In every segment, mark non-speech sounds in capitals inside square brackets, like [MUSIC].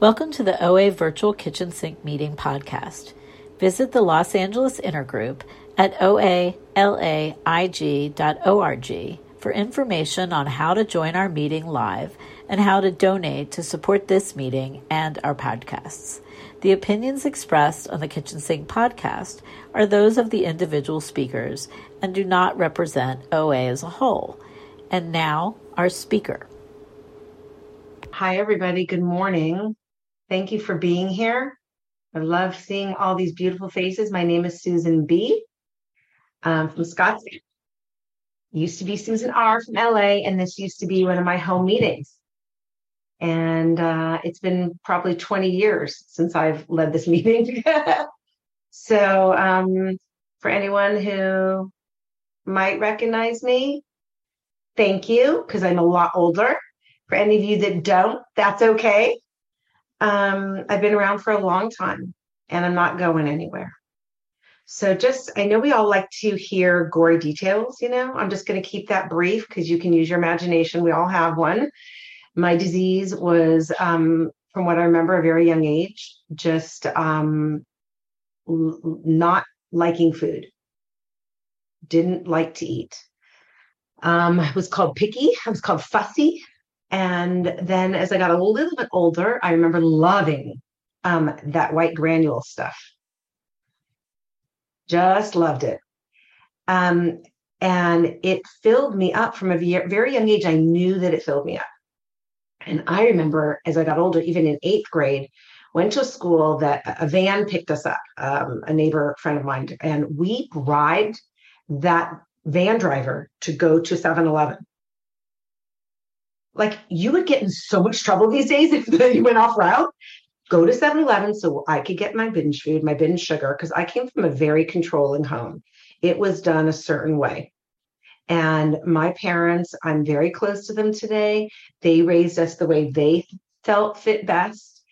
Welcome to the OA Virtual Kitchen Sink Meeting podcast. Visit the Los Angeles Intergroup at oalaig.org for information on how to join our meeting live and how to donate to support this meeting and our podcasts. The opinions expressed on the Kitchen Sink podcast are those of the individual speakers and do not represent OA as a whole. And now, our speaker. Hi, everybody. Good morning. Thank you for being here. I love seeing all these beautiful faces. My name is Susan B. Um, from Scottsdale. Used to be Susan R from LA, and this used to be one of my home meetings. And uh, it's been probably 20 years since I've led this [LAUGHS] meeting. so, um, for anyone who might recognize me, thank you, because I'm a lot older. For any of you that don't, that's okay. Um, I've been around for a long time and I'm not going anywhere. So just, I know we all like to hear gory details, you know, I'm just going to keep that brief because you can use your imagination. We all have one. My disease was, um, from what I remember, a very young age, just um, l- not liking food, didn't like to eat. Um, I was called picky. I was called fussy. And then as I got a little bit older, I remember loving um, that white granule stuff. Just loved it. Um, and it filled me up from a very young age. I knew that it filled me up. And I remember as I got older, even in eighth grade, went to a school that a van picked us up, um, a neighbor friend of mine, and we bribed that van driver to go to 7 Eleven like you would get in so much trouble these days if [LAUGHS] you went off route. Go to 7 Eleven so I could get my binge food, my binge sugar, because I came from a very controlling home. It was done a certain way. And my parents, I'm very close to them today. They raised us the way they felt fit best.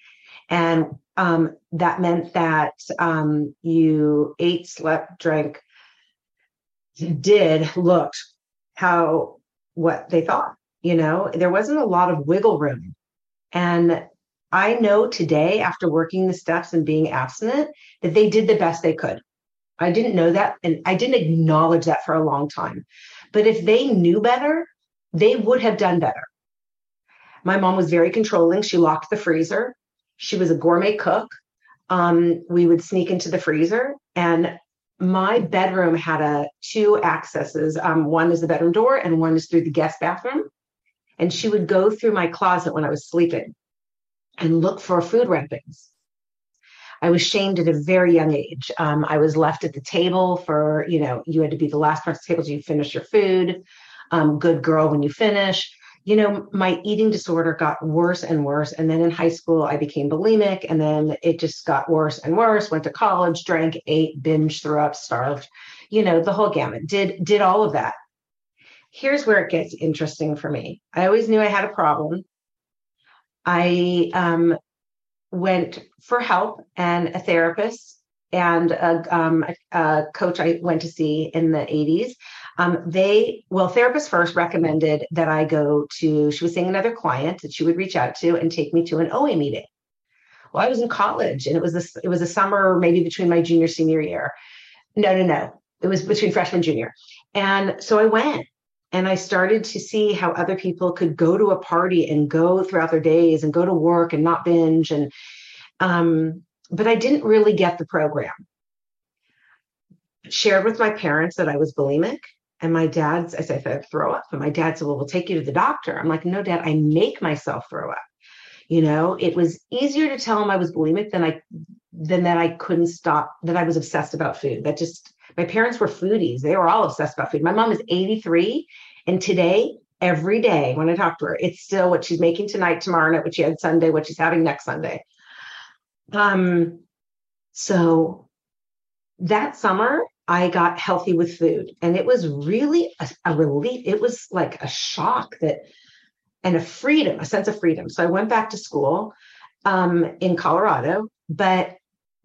And um, that meant that um, you ate, slept, drank, did, looked how what they thought you know, there wasn't a lot of wiggle room. And I know today, after working the steps and being abstinent, that they did the best they could. I didn't know that. And I didn't acknowledge that for a long time. But if they knew better, they would have done better. My mom was very controlling. She locked the freezer. She was a gourmet cook. Um, we would sneak into the freezer and my bedroom had a two accesses. Um, one is the bedroom door and one is through the guest bathroom. And she would go through my closet when I was sleeping and look for food wrappings. I was shamed at a very young age. Um, I was left at the table for, you know, you had to be the last person at the table you finish your food. Um, good girl when you finish. You know, my eating disorder got worse and worse. And then in high school, I became bulimic. And then it just got worse and worse. Went to college, drank, ate, binge, threw up, starved, you know, the whole gamut. Did did all of that here's where it gets interesting for me. I always knew I had a problem. I um, went for help and a therapist and a, um, a, a, coach I went to see in the 80s. Um, they, well, therapist first recommended that I go to, she was seeing another client that she would reach out to and take me to an OA meeting. Well, I was in college and it was this, it was a summer, maybe between my junior, senior year. No, no, no. It was between freshman, junior. And so I went and I started to see how other people could go to a party and go throughout their days and go to work and not binge. And, um, but I didn't really get the program. Shared with my parents that I was bulimic. And my dad's, I said, I throw up. And my dad said, Well, we'll take you to the doctor. I'm like, No, dad, I make myself throw up. You know, it was easier to tell him I was bulimic than I than that I couldn't stop, that I was obsessed about food. That just my parents were foodies. They were all obsessed about food. My mom is 83. And today, every day when I talk to her, it's still what she's making tonight, tomorrow night, what she had Sunday, what she's having next Sunday. Um, so that summer, I got healthy with food, and it was really a, a relief. It was like a shock that, and a freedom, a sense of freedom. So I went back to school um, in Colorado, but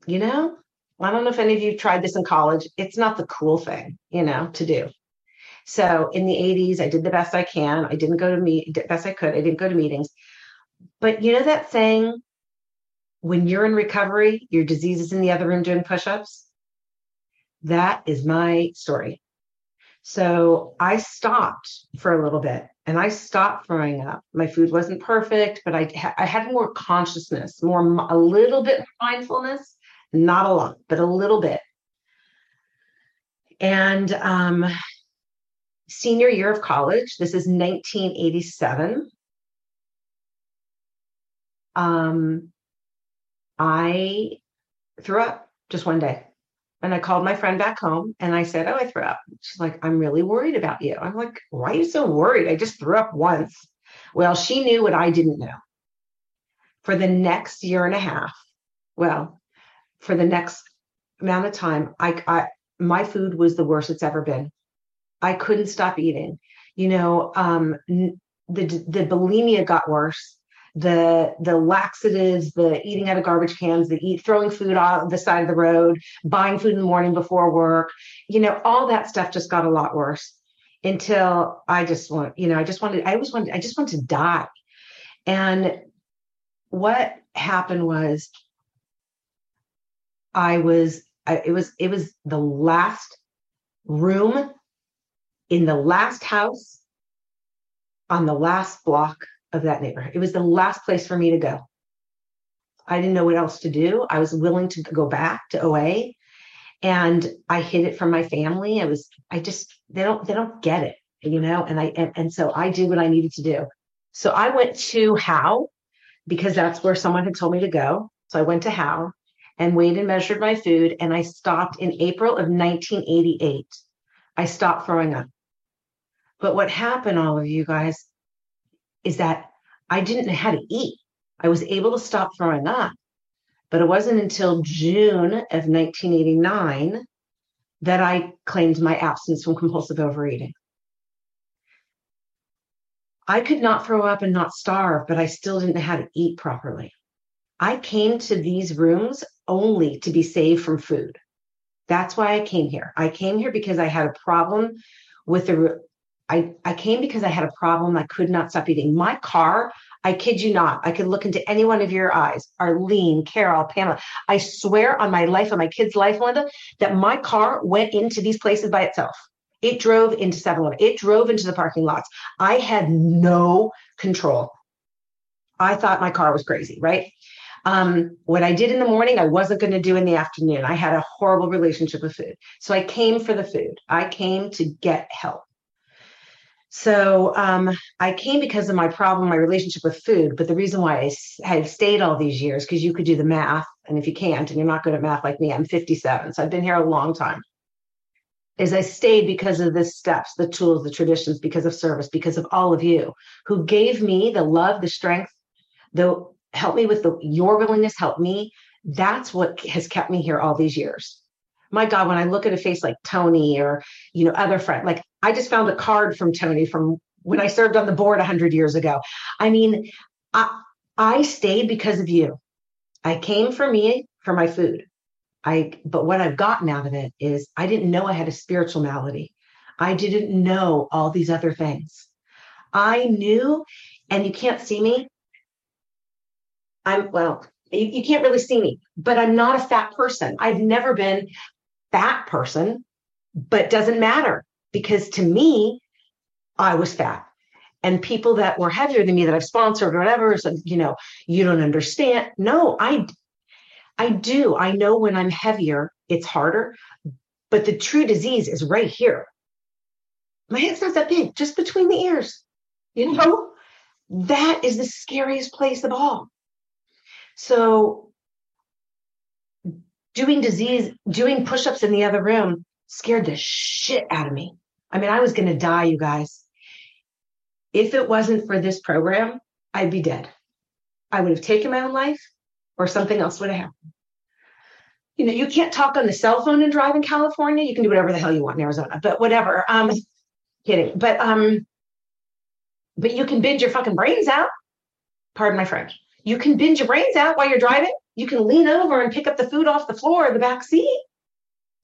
you know, I don't know if any of you tried this in college. It's not the cool thing, you know, to do. So in the 80s, I did the best I can. I didn't go to meet best I could. I didn't go to meetings. But you know that saying, when you're in recovery, your disease is in the other room doing push ups. That is my story. So I stopped for a little bit and I stopped throwing up. My food wasn't perfect, but I, I had more consciousness, more, a little bit mindfulness, not a lot, but a little bit. And um, senior year of college, this is 1987. Um, I threw up just one day. And I called my friend back home and I said, Oh, I threw up. She's like, I'm really worried about you. I'm like, Why are you so worried? I just threw up once. Well, she knew what I didn't know. For the next year and a half, well, for the next amount of time, I, I my food was the worst it's ever been. I couldn't stop eating. You know, um, the the bulimia got worse the the laxatives, the eating out of garbage cans, the eat throwing food on the side of the road, buying food in the morning before work, you know, all that stuff just got a lot worse until I just want, you know, I just wanted, I always wanted, I just wanted to die. And what happened was I was, I, it was, it was the last room in the last house on the last block of that neighborhood. It was the last place for me to go. I didn't know what else to do. I was willing to go back to OA and I hid it from my family. I was, I just, they don't, they don't get it, you know? And I, and, and so I did what I needed to do. So I went to HOW because that's where someone had told me to go. So I went to HOW and weighed and measured my food and I stopped in April of 1988. I stopped throwing up. But what happened, all of you guys, is that I didn't know how to eat. I was able to stop throwing up, but it wasn't until June of 1989 that I claimed my absence from compulsive overeating. I could not throw up and not starve, but I still didn't know how to eat properly. I came to these rooms only to be saved from food. That's why I came here. I came here because I had a problem with the I, I came because I had a problem. I could not stop eating. My car, I kid you not, I could look into any one of your eyes, Arlene, Carol, Pamela. I swear on my life, on my kid's life, Linda, that my car went into these places by itself. It drove into 7 Eleven. It drove into the parking lots. I had no control. I thought my car was crazy, right? Um, what I did in the morning, I wasn't going to do in the afternoon. I had a horrible relationship with food. So I came for the food. I came to get help. So um, I came because of my problem, my relationship with food. But the reason why I have stayed all these years, because you could do the math, and if you can't, and you're not good at math like me, I'm 57, so I've been here a long time. Is I stayed because of the steps, the tools, the traditions, because of service, because of all of you who gave me the love, the strength, the help me with the your willingness, help me. That's what has kept me here all these years my God, when I look at a face like Tony or, you know, other friends, like I just found a card from Tony from when I served on the board 100 years ago. I mean, I, I stayed because of you. I came for me for my food. I, but what I've gotten out of it is I didn't know I had a spiritual malady. I didn't know all these other things. I knew, and you can't see me. I'm, well, you, you can't really see me, but I'm not a fat person. I've never been fat person, but doesn't matter because to me, I was fat. And people that were heavier than me that I've sponsored or whatever said, you know, you don't understand. No, I I do. I know when I'm heavier, it's harder, but the true disease is right here. My head's not that big, just between the ears. You know, hmm. that is the scariest place of all. So doing disease, doing push-ups in the other room scared the shit out of me. I mean, I was going to die, you guys. If it wasn't for this program, I'd be dead. I would have taken my own life or something else would have happened. You know, you can't talk on the cell phone and drive in California. You can do whatever the hell you want in Arizona, but whatever. Um, kidding. But um, but you can binge your fucking brains out. Pardon my French. You can binge your brains out while you're driving. You can lean over and pick up the food off the floor in the back seat.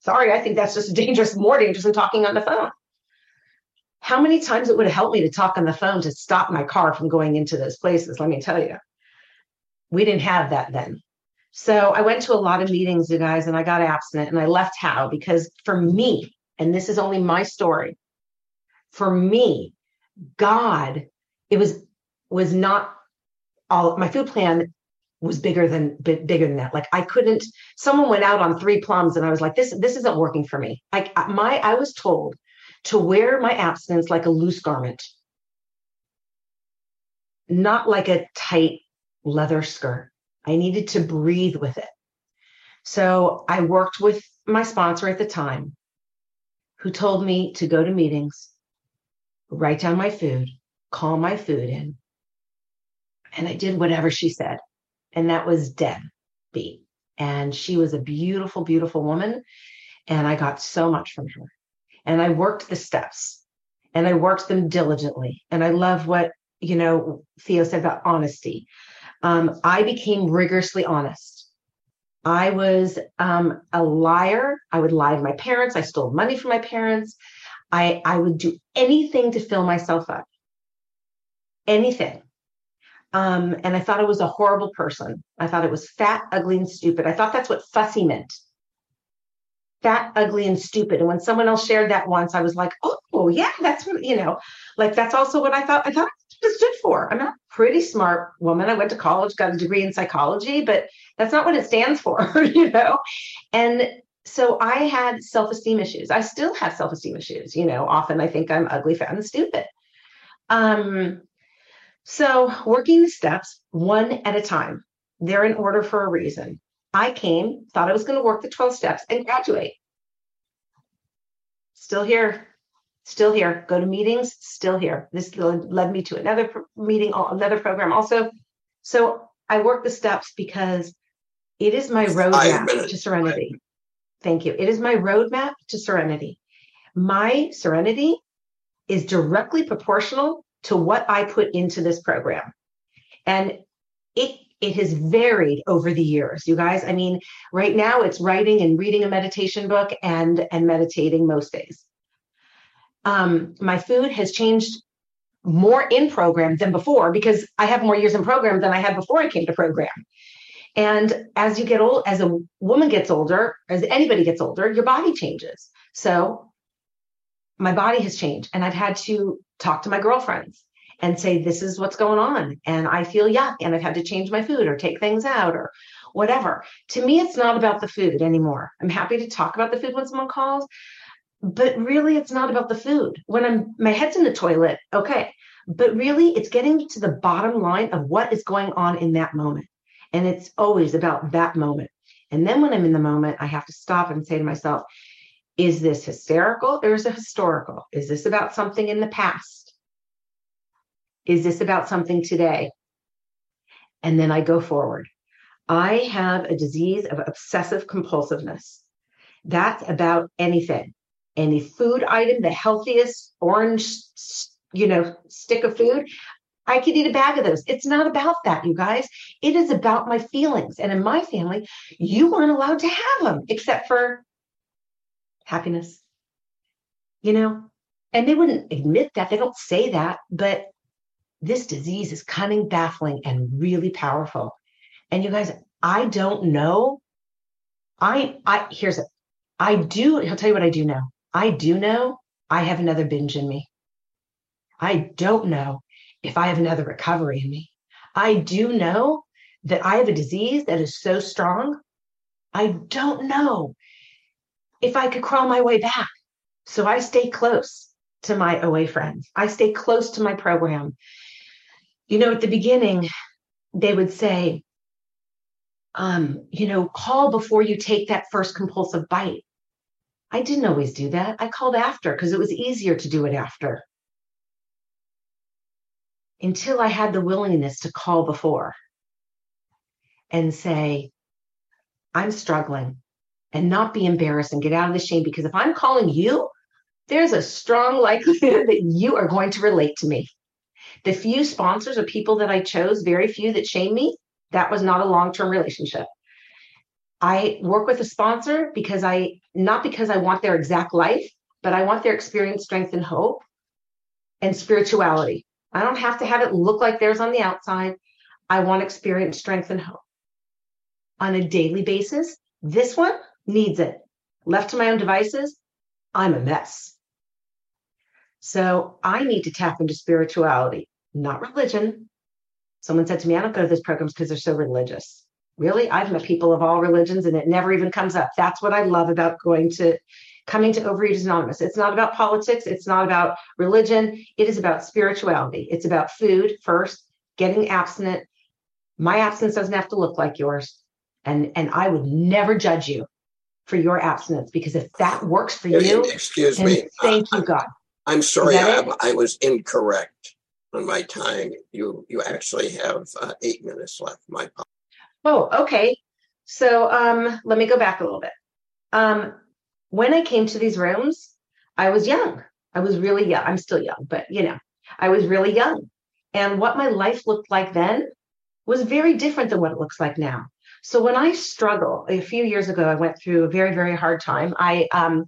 Sorry, I think that's just a [LAUGHS] dangerous, more dangerous than talking on the phone. How many times it would have helped me to talk on the phone to stop my car from going into those places? Let me tell you. We didn't have that then. So I went to a lot of meetings, you guys, and I got abstinent and I left how because for me, and this is only my story, for me, God, it was was not all my food plan was bigger than bigger than that. Like I couldn't. Someone went out on three plums, and I was like, "This this isn't working for me." Like my I was told to wear my abstinence like a loose garment, not like a tight leather skirt. I needed to breathe with it. So I worked with my sponsor at the time, who told me to go to meetings, write down my food, call my food in, and I did whatever she said and that was Deb B. And she was a beautiful, beautiful woman. And I got so much from her. And I worked the steps and I worked them diligently. And I love what, you know, Theo said about honesty. Um, I became rigorously honest. I was um, a liar. I would lie to my parents. I stole money from my parents. I, I would do anything to fill myself up. Anything. Um, and I thought I was a horrible person. I thought it was fat, ugly, and stupid. I thought that's what fussy meant. Fat, ugly, and stupid. And when someone else shared that once, I was like, oh, yeah, that's what, you know, like that's also what I thought I thought it stood for. I'm a pretty smart woman. I went to college, got a degree in psychology, but that's not what it stands for, [LAUGHS] you know? And so I had self-esteem issues. I still have self-esteem issues, you know, often I think I'm ugly, fat, and stupid. Um, so, working the steps one at a time, they're in order for a reason. I came, thought I was going to work the 12 steps and graduate. Still here, still here. Go to meetings, still here. This led me to another meeting, another program also. So, I work the steps because it is my roadmap to serenity. Thank you. It is my roadmap to serenity. My serenity is directly proportional to what I put into this program. And it it has varied over the years you guys. I mean right now it's writing and reading a meditation book and and meditating most days. Um, my food has changed more in program than before because i have more years in program than i had before i came to program. And as you get old as a woman gets older as anybody gets older your body changes. So my body has changed and i've had to talk to my girlfriends and say, this is what's going on. And I feel yuck and I've had to change my food or take things out or whatever. To me, it's not about the food anymore. I'm happy to talk about the food when someone calls, but really it's not about the food. When I'm my head's in the toilet, okay. But really it's getting to the bottom line of what is going on in that moment. And it's always about that moment. And then when I'm in the moment, I have to stop and say to myself, is this hysterical or is it historical? Is this about something in the past? Is this about something today? And then I go forward. I have a disease of obsessive compulsiveness. That's about anything. Any food item, the healthiest orange, you know, stick of food, I could eat a bag of those. It's not about that, you guys. It is about my feelings. And in my family, you weren't allowed to have them except for happiness. You know, and they wouldn't admit that. They don't say that, but this disease is cunning, baffling, and really powerful. And you guys, I don't know. I, I, here's it. I do, I'll tell you what I do know. I do know I have another binge in me. I don't know if I have another recovery in me. I do know that I have a disease that is so strong. I don't know if I could crawl my way back. So I stay close to my OA friends. I stay close to my program. You know, at the beginning, they would say, um, you know, call before you take that first compulsive bite. I didn't always do that. I called after because it was easier to do it after. Until I had the willingness to call before and say, I'm struggling and not be embarrassed and get out of the shame. Because if I'm calling you, there's a strong likelihood [LAUGHS] that you are going to relate to me. The few sponsors or people that I chose, very few that shame me, that was not a long term relationship. I work with a sponsor because I, not because I want their exact life, but I want their experience, strength, and hope and spirituality. I don't have to have it look like theirs on the outside. I want experience, strength, and hope. on a daily basis. This one needs it. Left to my own devices, I'm a mess. So I need to tap into spirituality, not religion. Someone said to me, I don't go to those programs because they're so religious. Really? I've met people of all religions and it never even comes up. That's what I love about going to coming to Overeaters Anonymous. It's not about politics, it's not about religion, it is about spirituality. It's about food first, getting abstinent. My abstinence doesn't have to look like yours. And and I would never judge you for your abstinence because if that works for you, excuse me. Thank you, God. I'm sorry, I, I, was incorrect on my time. You you actually have uh, eight minutes left. My Oh, okay. So um, let me go back a little bit. Um, when I came to these rooms, I was young. I was really young. I'm still young, but you know, I was really young. And what my life looked like then was very different than what it looks like now. So when I struggle, a few years ago, I went through a very, very hard time. I um,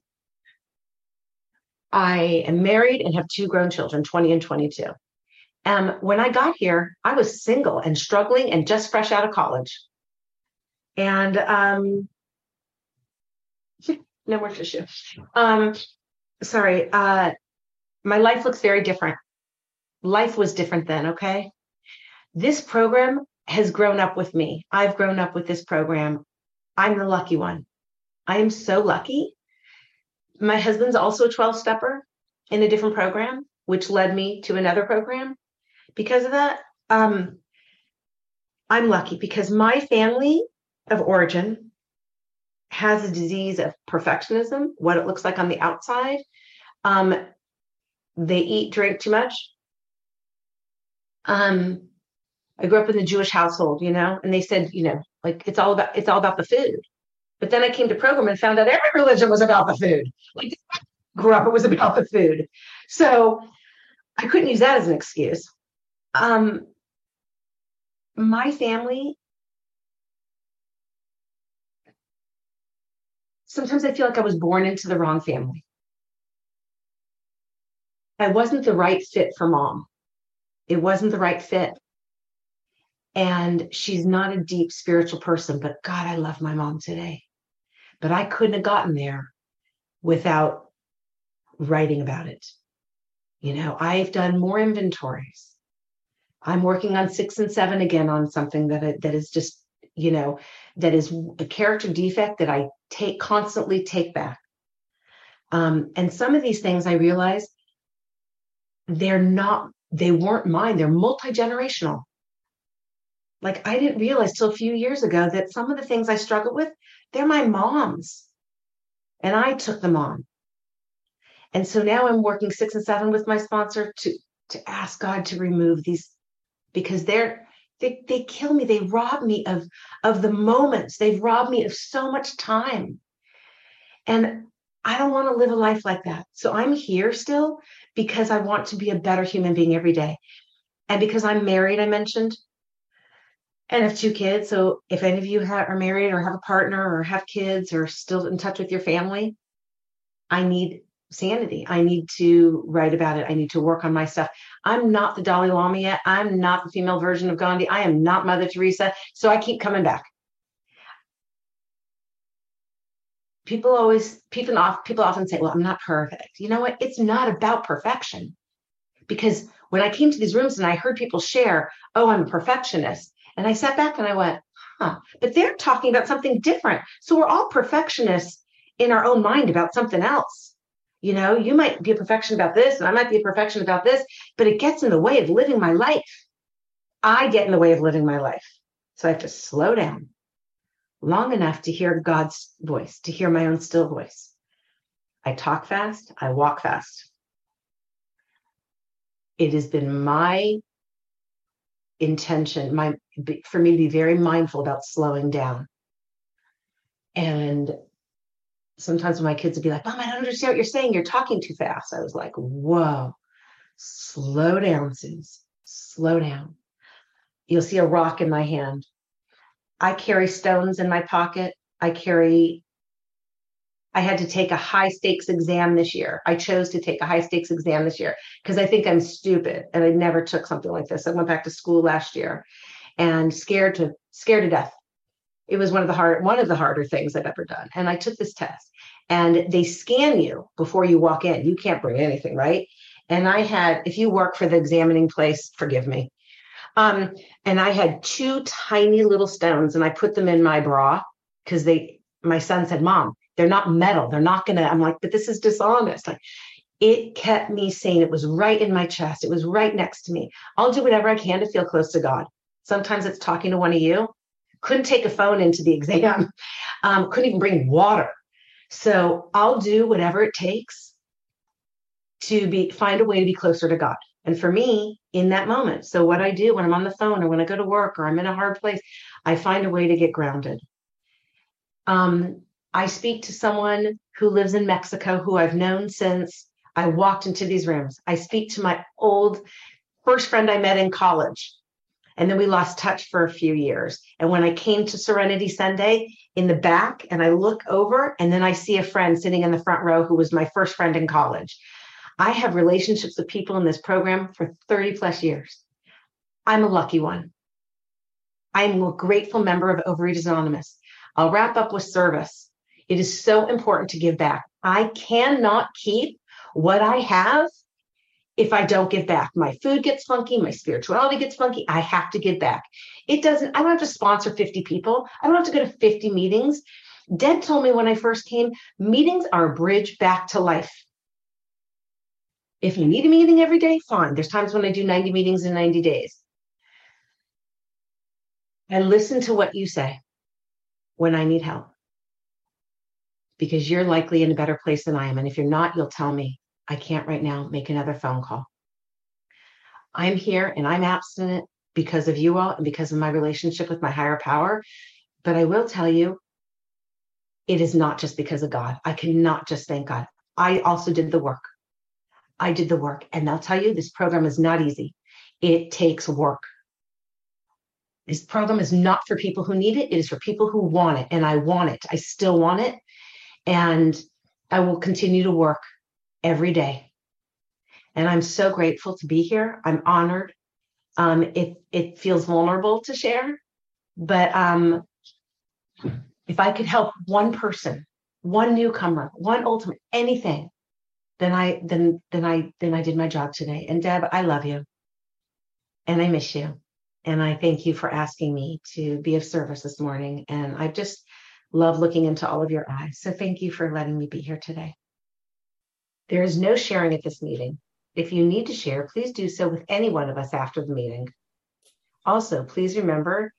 I am married and have two grown children, 20 and 22. Um, when I got here, I was single and struggling and just fresh out of college. And um, [LAUGHS] no more tissue. Um, sorry. Uh, my life looks very different. Life was different then. Okay. This program has grown up with me. I've grown up with this program. I'm the lucky one. I am so lucky. My husband's also a 12 stepper in a different program, which led me to another program. Because of that, um, I'm lucky because my family of origin has a disease of perfectionism, what it looks like on the outside. Um, they eat, drink too much. Um, I grew up in the Jewish household, you know, and they said, you know, like it's all about it's all about the food. But then I came to program and found out every religion was about the food. Like grew up, it was about the food. So I couldn't use that as an excuse. Um, my family sometimes I feel like I was born into the wrong family. I wasn't the right fit for mom. It wasn't the right fit. And she's not a deep spiritual person, but God, I love my mom today. But I couldn't have gotten there without writing about it. You know, I've done more inventories. I'm working on six and seven again on something that that is just you know, that is a character defect that I take constantly take back. Um, and some of these things I realize they're not, they weren't mine. They're multi-generational. Like I didn't realize till a few years ago that some of the things I struggled with, they're my mom's. And I took them on. And so now I'm working six and seven with my sponsor to to ask God to remove these because they're they, they kill me. They rob me of of the moments. They've robbed me of so much time. And i don't want to live a life like that. So i'm here still because i want to be a better human being every day. And because i'm married i mentioned and have two kids so if any of you are married or have a partner or have kids or still in touch with your family i need sanity. I need to write about it. I need to work on my stuff. I'm not the Dalai Lama yet. I'm not the female version of Gandhi. I am not Mother Teresa. So I keep coming back. People always, people, off, people often say, well, I'm not perfect. You know what? It's not about perfection. Because when I came to these rooms and I heard people share, oh, I'm a perfectionist. And I sat back and I went, huh, but they're talking about something different. So we're all perfectionists in our own mind about something else. You know, you might be a perfection about this, and I might be a perfection about this, but it gets in the way of living my life. I get in the way of living my life. So I have to slow down long enough to hear God's voice, to hear my own still voice. I talk fast, I walk fast. It has been my intention, my for me to be very mindful about slowing down. And sometimes my kids would be like, Mom, I don't understand what you're saying. You're talking too fast. I was like, Whoa, slow down, Suze. Slow down. You'll see a rock in my hand. I carry stones in my pocket. I carry, I had to take a high stakes exam this year. I chose to take a high stakes exam this year because I think I'm stupid and I never took something like this. I went back to school last year and scared to scared to death it was one of the hard one of the harder things I've ever done. And I took this test and they scan you before you walk in. You can't bring anything, right? And I had, if you work for the examining place, forgive me. Um, and I had two tiny little stones and I put them in my bra because they my son said, Mom, they're not metal. They're not gonna. I'm like, but this is dishonest. Like it kept me sane. It was right in my chest. It was right next to me. I'll do whatever I can to feel close to God. Sometimes it's talking to one of you. Couldn't take a phone into the exam. [LAUGHS] Um, couldn't even bring water. So I'll do whatever it takes to be find a way to be closer to God. And for me, in that moment, so what I do when I'm on the phone or when I go to work or I'm in a hard place, I find a way to get grounded. Um, I speak to someone who lives in Mexico who I've known since I walked into these rooms. I speak to my old first friend I met in college. And then we lost touch for a few years. And when I came to Serenity Sunday in the back and I look over and then I see a friend sitting in the front row who was my first friend in college. I have relationships with people in this program for 30 plus years. I'm a lucky one. I'm a grateful member of Overeaters Anonymous. I'll wrap up with service. It is so important to give back. I cannot keep what I have if I don't give back. My food gets funky, my spirituality gets funky. I have to give back. It doesn't, I don't have to sponsor 50 people. I don't have to go to 50 meetings. Deb told me when I first came, meetings are a bridge back to life. If you need a meeting every day, fine. There's times when I do 90 meetings in 90 days. And listen to what you say when I need help. Because you're likely in a better place than I am. And if you're not, you'll tell me. I can't right now make another phone call. I'm here and I'm abstinent because of you all and because of my relationship with my higher power. But I will tell you, it is not just because of God. I cannot just thank God. I also did the work. I did the work. And I'll tell you, this program is not easy. It takes work. This program is not for people who need it. It is for people who want it. And I want it. I still want it. And I will continue to work every day. And I'm so grateful to be here. I'm honored. Um, it, it feels vulnerable to share, but um, if I could help one person, one newcomer, one ultimate, anything, then I then then I then I did my job today. And Deb, I love you, and I miss you. And I thank you for asking me to be of service this morning. And I just love looking into all of your eyes. So thank you for letting me be here today. There is no sharing at this meeting. If you need to share, please do so with any one of us after the meeting. Also, please remember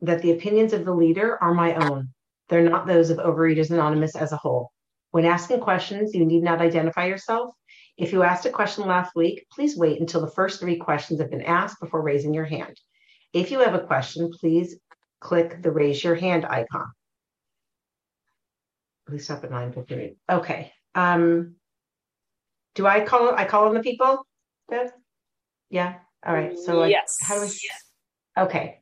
that the opinions of the leader are my own. They're not those of Overeaters Anonymous as a whole. When asking questions, you need not identify yourself if you asked a question last week, please wait until the first three questions have been asked before raising your hand. If you have a question, please click the raise your hand icon. Please stop at 9:58. Okay. Um, do I call I call on the people? Good. Yeah. All right. So like, yes. how do we Okay.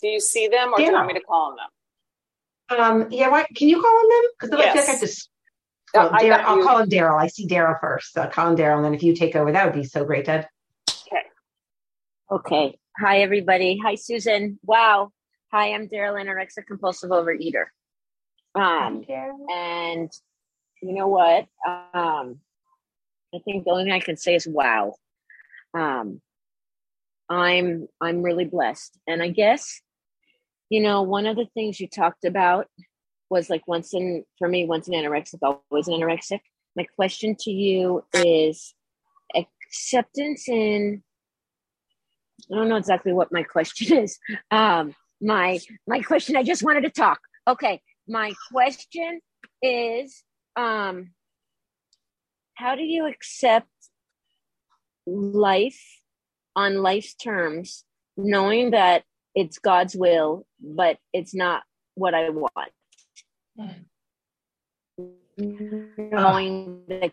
Do you see them or do you want me to call on them? Um, yeah, why can you call on them? Because I feel like I just well, I will call him Daryl. I see Daryl first. So I'll call him Daryl. And then if you take over, that would be so great, Deb. Okay. Okay. Hi, everybody. Hi, Susan. Wow. Hi, I'm Daryl, anorexic compulsive overeater. Um, and you know what? Um, I think the only thing I can say is wow. Um, I'm I'm really blessed, and I guess you know one of the things you talked about was like once in for me once an anorexic always an anorexic my question to you is acceptance in i don't know exactly what my [LAUGHS] question is um my my question i just wanted to talk. Okay my question is um how do you accept life on life's terms knowing that it's god's will but it's not what i want? Knowing that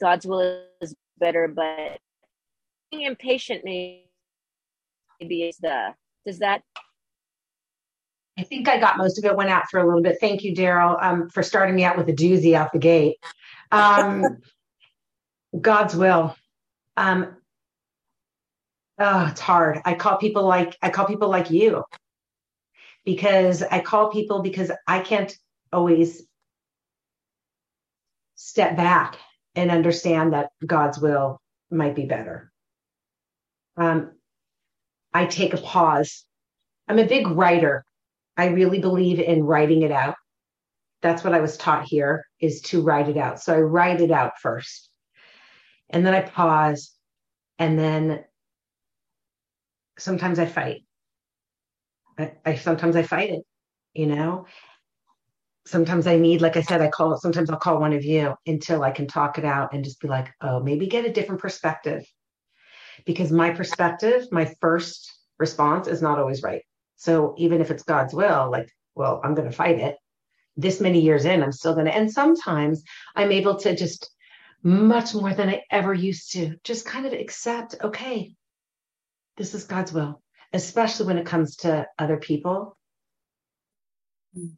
God's will is better, but being impatient maybe is the does that I think I got most of it went out for a little bit. Thank you, Daryl, um, for starting me out with a doozy out the gate. Um, [LAUGHS] God's will. Um, oh, it's hard. I call people like I call people like you because I call people because I can't always step back and understand that God's will might be better. Um, I take a pause. I'm a big writer. I really believe in writing it out. That's what I was taught here is to write it out. So I write it out first. And then I pause. And then sometimes I fight. I, I sometimes I fight it, you know. Sometimes I need, like I said, I call sometimes I'll call one of you until I can talk it out and just be like, oh, maybe get a different perspective. Because my perspective, my first response is not always right. So even if it's God's will, like, well, I'm going to fight it. This many years in, I'm still going to. And sometimes I'm able to just much more than I ever used to, just kind of accept, okay, this is God's will, especially when it comes to other people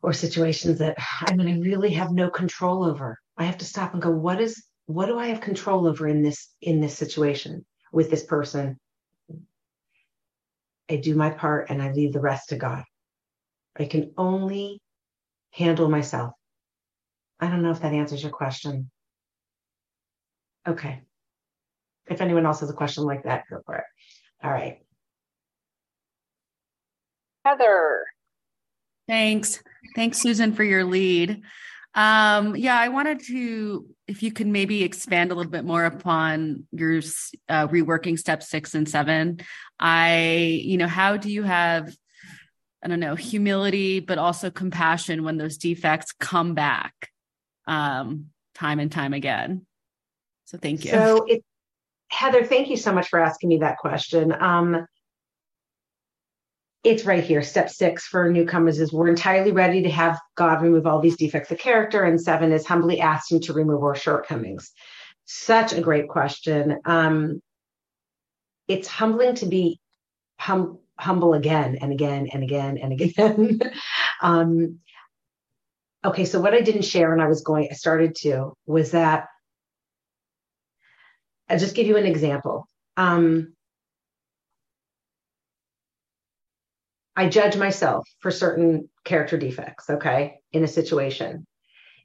or situations that I mean, I really have no control over. I have to stop and go, what is, what do I have control over in this, in this situation with this person? I do my part and I leave the rest to God. I can only handle myself. I don't know if that answers your question. Okay. If anyone else has a question like that, go for it. All right. Heather. Thanks. Thanks, Susan, for your lead. Um, yeah, I wanted to, if you could maybe expand a little bit more upon your uh, reworking step six and seven. I, you know, how do you have, I don't know, humility, but also compassion when those defects come back um, time and time again? So thank you. So it, Heather, thank you so much for asking me that question. Um, it's right here. Step six for newcomers is we're entirely ready to have God remove all these defects of character. And seven is humbly asking to remove our shortcomings. Such a great question. Um, it's humbling to be hum- humble again and again and again and again. [LAUGHS] um, okay, so what I didn't share and I was going, I started to, was that I'll just give you an example. Um, I judge myself for certain character defects, okay, in a situation.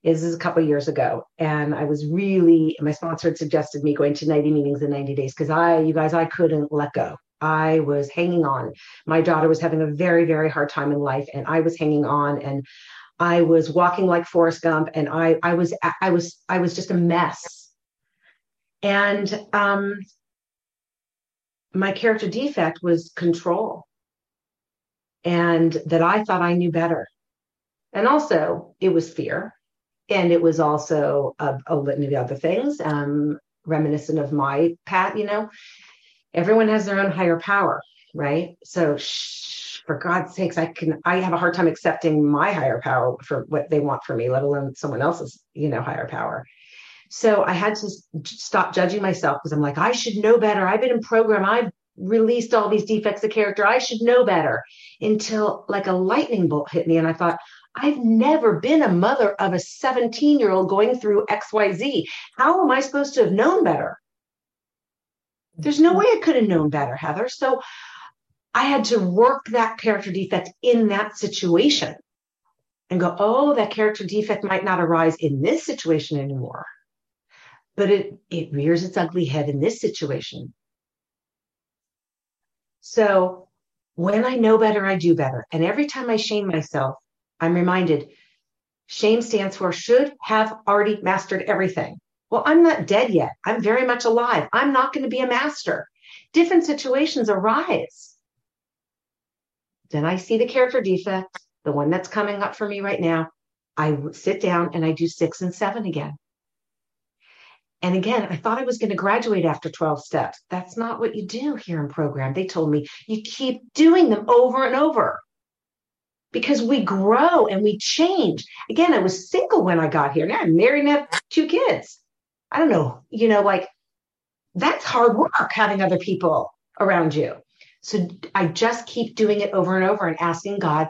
This is a couple years ago, and I was really my sponsor had suggested me going to 90 meetings in 90 days because I, you guys, I couldn't let go. I was hanging on. My daughter was having a very, very hard time in life, and I was hanging on, and I was walking like Forrest Gump, and I, I was, I was, I was just a mess and um, my character defect was control, and that I thought I knew better. And also, it was fear. And it was also a, a litany of other things, um, reminiscent of my pat, you know, everyone has their own higher power, right? So, shh, for God's sakes, I can, I have a hard time accepting my higher power for what they want for me, let alone someone else's, you know, higher power. So I had to stop judging myself because I'm like, I should know better. I've been in program. I've released all these defects of character. I should know better until like a lightning bolt hit me. And I thought, I've never been a mother of a 17 year old going through XYZ. How am I supposed to have known better? There's no way I could have known better, Heather. So I had to work that character defect in that situation and go, oh, that character defect might not arise in this situation anymore but it, it rears its ugly head in this situation. So when I know better, I do better. And every time I shame myself, I'm reminded shame stands for should have already mastered everything. Well, I'm not dead yet. I'm very much alive. I'm not going to be a master. Different situations arise. Then I see the character defect, the one that's coming up for me right now. I sit down and I do six and seven again. And again, I thought I was going to graduate after 12 steps. That's not what you do here in program. They told me you keep doing them over and over because we grow and we change. Again, I was single when I got here. Now I'm married and have two kids. I don't know, you know, like that's hard work having other people around you. So I just keep doing it over and over and asking God,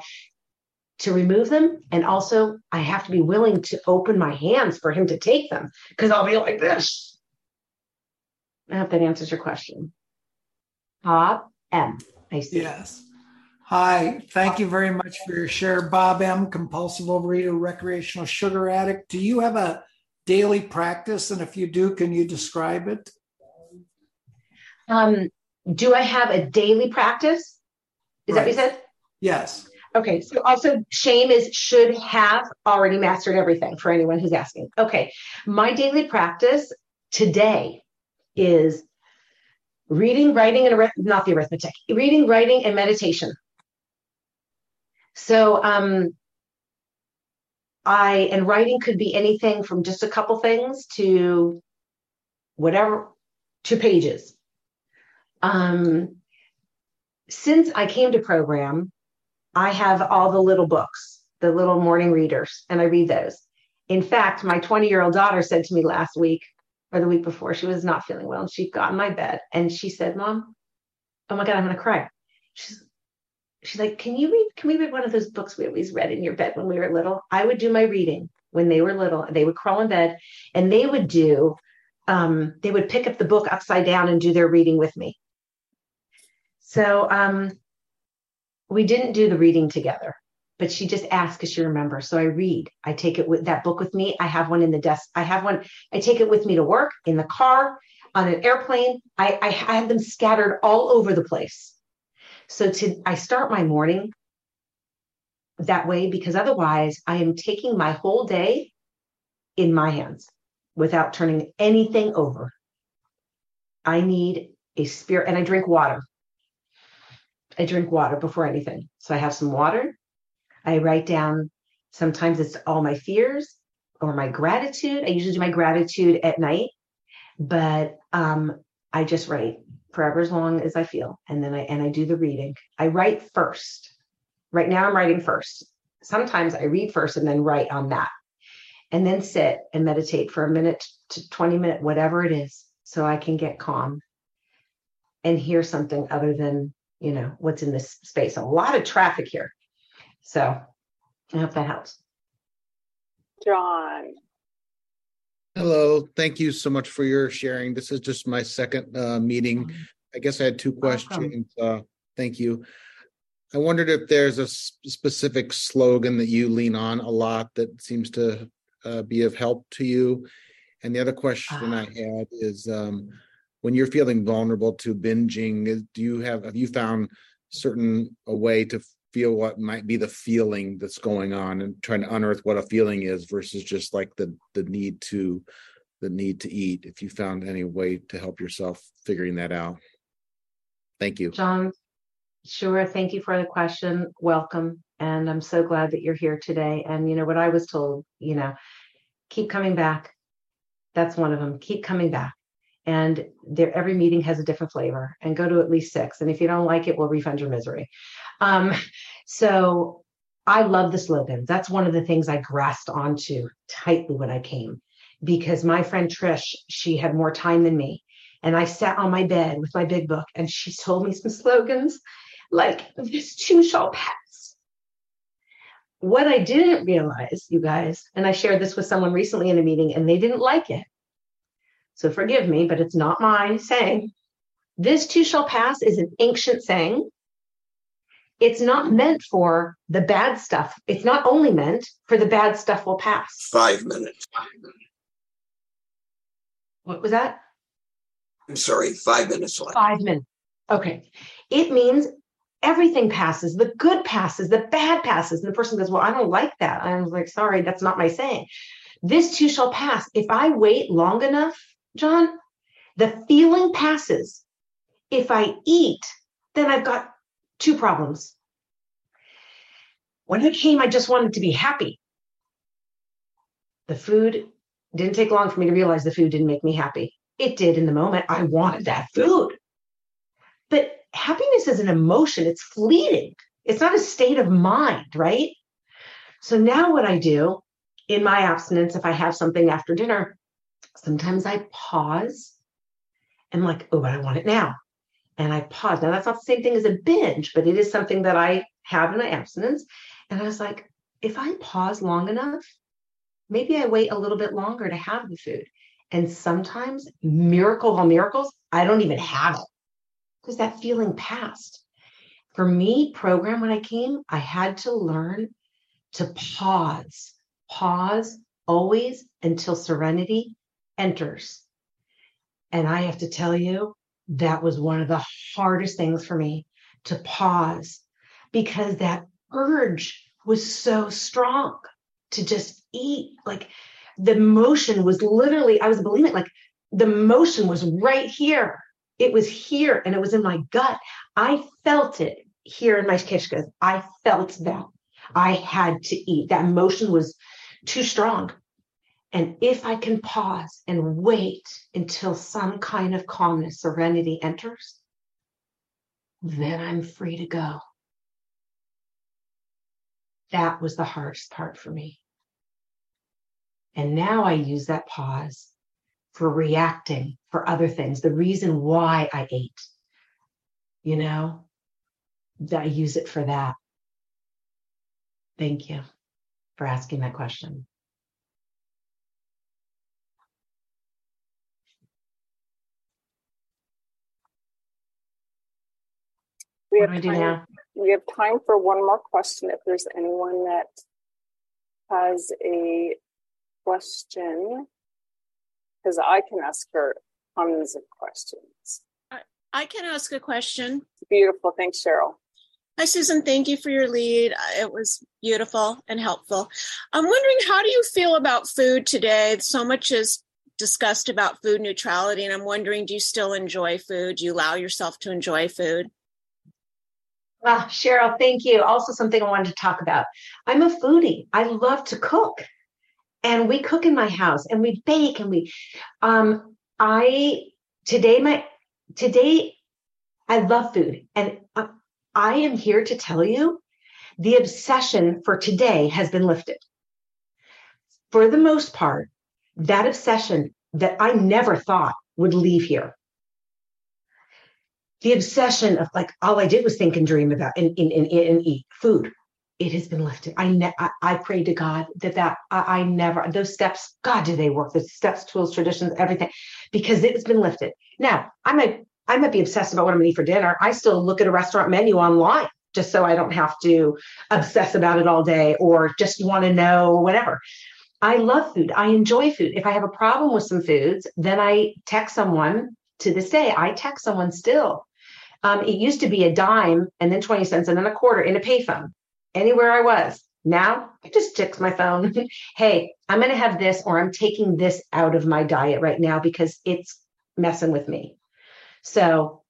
to remove them. And also, I have to be willing to open my hands for him to take them because I'll be like this. I hope that answers your question. Bob M. I see. Yes. Hi, thank you very much for your share. Bob M., compulsive overeater, recreational sugar addict. Do you have a daily practice? And if you do, can you describe it? Um, do I have a daily practice? Is right. that what you said? Yes. Okay. So also shame is should have already mastered everything for anyone who's asking. Okay. My daily practice today is reading, writing, and not the arithmetic, reading, writing, and meditation. So um I and writing could be anything from just a couple things to whatever to pages. Um since I came to program, I have all the little books, the little morning readers, and I read those. In fact, my 20 year old daughter said to me last week or the week before, she was not feeling well, and she got in my bed and she said, Mom, oh my God, I'm going to cry. She's, she's like, Can you read? Can we read one of those books we always read in your bed when we were little? I would do my reading when they were little. They would crawl in bed and they would do, um, they would pick up the book upside down and do their reading with me. So um, we didn't do the reading together, but she just asked because she remembers. So I read. I take it with that book with me. I have one in the desk. I have one. I take it with me to work, in the car, on an airplane. I, I, I have them scattered all over the place. So to I start my morning that way because otherwise I am taking my whole day in my hands without turning anything over. I need a spirit and I drink water. I drink water before anything. So I have some water. I write down, sometimes it's all my fears or my gratitude. I usually do my gratitude at night, but um, I just write forever as long as I feel. And then I, and I do the reading. I write first. Right now I'm writing first. Sometimes I read first and then write on that. And then sit and meditate for a minute to 20 minute, whatever it is, so I can get calm and hear something other than you know what's in this space. A lot of traffic here, so I hope that helps. John. Hello, thank you so much for your sharing. This is just my second uh, meeting. I guess I had two questions. Uh, thank you. I wondered if there's a specific slogan that you lean on a lot that seems to uh, be of help to you. And the other question I ah. had is um, when you're feeling vulnerable to binging do you have have you found certain a way to feel what might be the feeling that's going on and trying to unearth what a feeling is versus just like the the need to the need to eat? If you found any way to help yourself figuring that out? Thank you. John sure. Thank you for the question. Welcome. And i'm so glad that you're here today. And you know what i was told you know keep coming back. That's one of them keep coming back and every meeting has a different flavor and go to at least six and if you don't like it we'll refund your misery. Um, so i love the slogan that's one of the things i grasped onto tightly when i came because my friend trish she had more time than me and i sat on my bed with my big book and she told me some slogans like this too shall pass. What i didn't realize you guys and i shared this with someone recently in a meeting and they didn't like it so forgive me, but it's not my saying. This too shall pass is an ancient saying. It's not meant for the bad stuff. It's not only meant for the bad stuff will pass. Five minutes. What was that? I'm sorry, five minutes left. Five minutes. Okay. It means everything passes. The good passes, the bad passes. And the person goes, Well, I don't like that. I was like, Sorry, that's not my saying. This too shall pass. If I wait long enough, John, the feeling passes. If I eat, then I've got two problems. When I came, I just wanted to be happy. The food didn't take long for me to realize the food didn't make me happy. It did in the moment. I wanted that food. But happiness is an emotion, it's fleeting. It's not a state of mind, right? So now what I do in my abstinence, if I have something after dinner, sometimes I pause and like, oh, but I want it now. And I pause. Now that's not the same thing as a binge, but it is something that I have in my abstinence. And I was like, if I pause long enough, maybe I wait a little bit longer to have the food. And sometimes, miracle of all miracles, I don't even have it because that feeling passed. for me, program when I came, I had to learn to pause, pause always until serenity enters. And I have to tell you, that was one of the hardest things for me to pause because that urge was so strong to just eat. Like the motion was literally, I was believing like the motion was right here. It was here and it was in my gut. I felt it here in my kishkas. I felt that I had to eat. That motion was too strong. And if I can pause and wait until some kind of calmness, serenity enters, then I'm free to go. That was the hardest part for me. And now I use that pause for reacting for other things, the reason why I ate. You know, I use it for that. Thank you for asking that question. We What have do I do time, now? we have time for one more question if there's anyone that has a question. Because I can ask her tons of questions. I can ask a question. Beautiful. Thanks, Cheryl. Hi, Susan. Thank you for your lead. It was beautiful and helpful. I'm wondering, how do you feel about food today? So much is discussed about food neutrality, and I'm wondering, do you still enjoy food? Do you allow yourself to enjoy food? Ah, Cheryl, thank you. Also, something I wanted to talk about. I'm a foodie. I love to cook, and we cook in my house, and we bake, and we. Um, I today my today, I love food, and I am here to tell you, the obsession for today has been lifted. For the most part, that obsession that I never thought would leave here the obsession of like all I did was think and dream about and, and, and, and eat food. It has been lifted. I ne- I, I pray to God that that I, I never those steps. God, do they work? The steps, tools, traditions, everything, because it's been lifted. Now I might I might be obsessed about what I'm going to eat for dinner. I still look at a restaurant menu online just so I don't have to obsess about it all day or just want to know whatever. I love food. I enjoy food. If I have a problem with some foods, then I text someone. To this day, I text someone still um, it used to be a dime and then 20 cents and then a quarter in a payphone, anywhere I was. Now I just text my phone. [LAUGHS] hey, I'm going to have this or I'm taking this out of my diet right now because it's messing with me. So,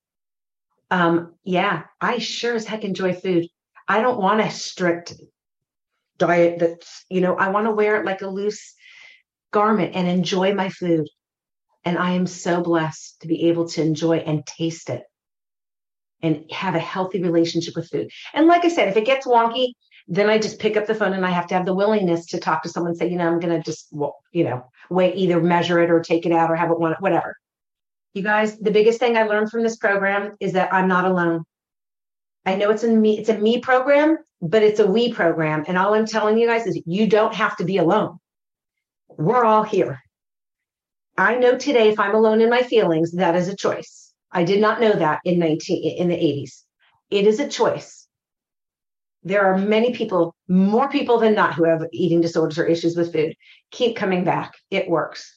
um, yeah, I sure as heck enjoy food. I don't want a strict diet that's, you know, I want to wear it like a loose garment and enjoy my food. And I am so blessed to be able to enjoy and taste it and have a healthy relationship with food. And like I said, if it gets wonky, then I just pick up the phone and I have to have the willingness to talk to someone say, you know, I'm going to just, you know, wait, either measure it or take it out or have it one, whatever. You guys, the biggest thing I learned from this program is that I'm not alone. I know it's a me, it's a me program, but it's a we program. And all I'm telling you guys is you don't have to be alone. We're all here. I know today if I'm alone in my feelings, that is a choice. I did not know that in 19 in the 80s. It is a choice. There are many people, more people than not, who have eating disorders or issues with food. Keep coming back. It works.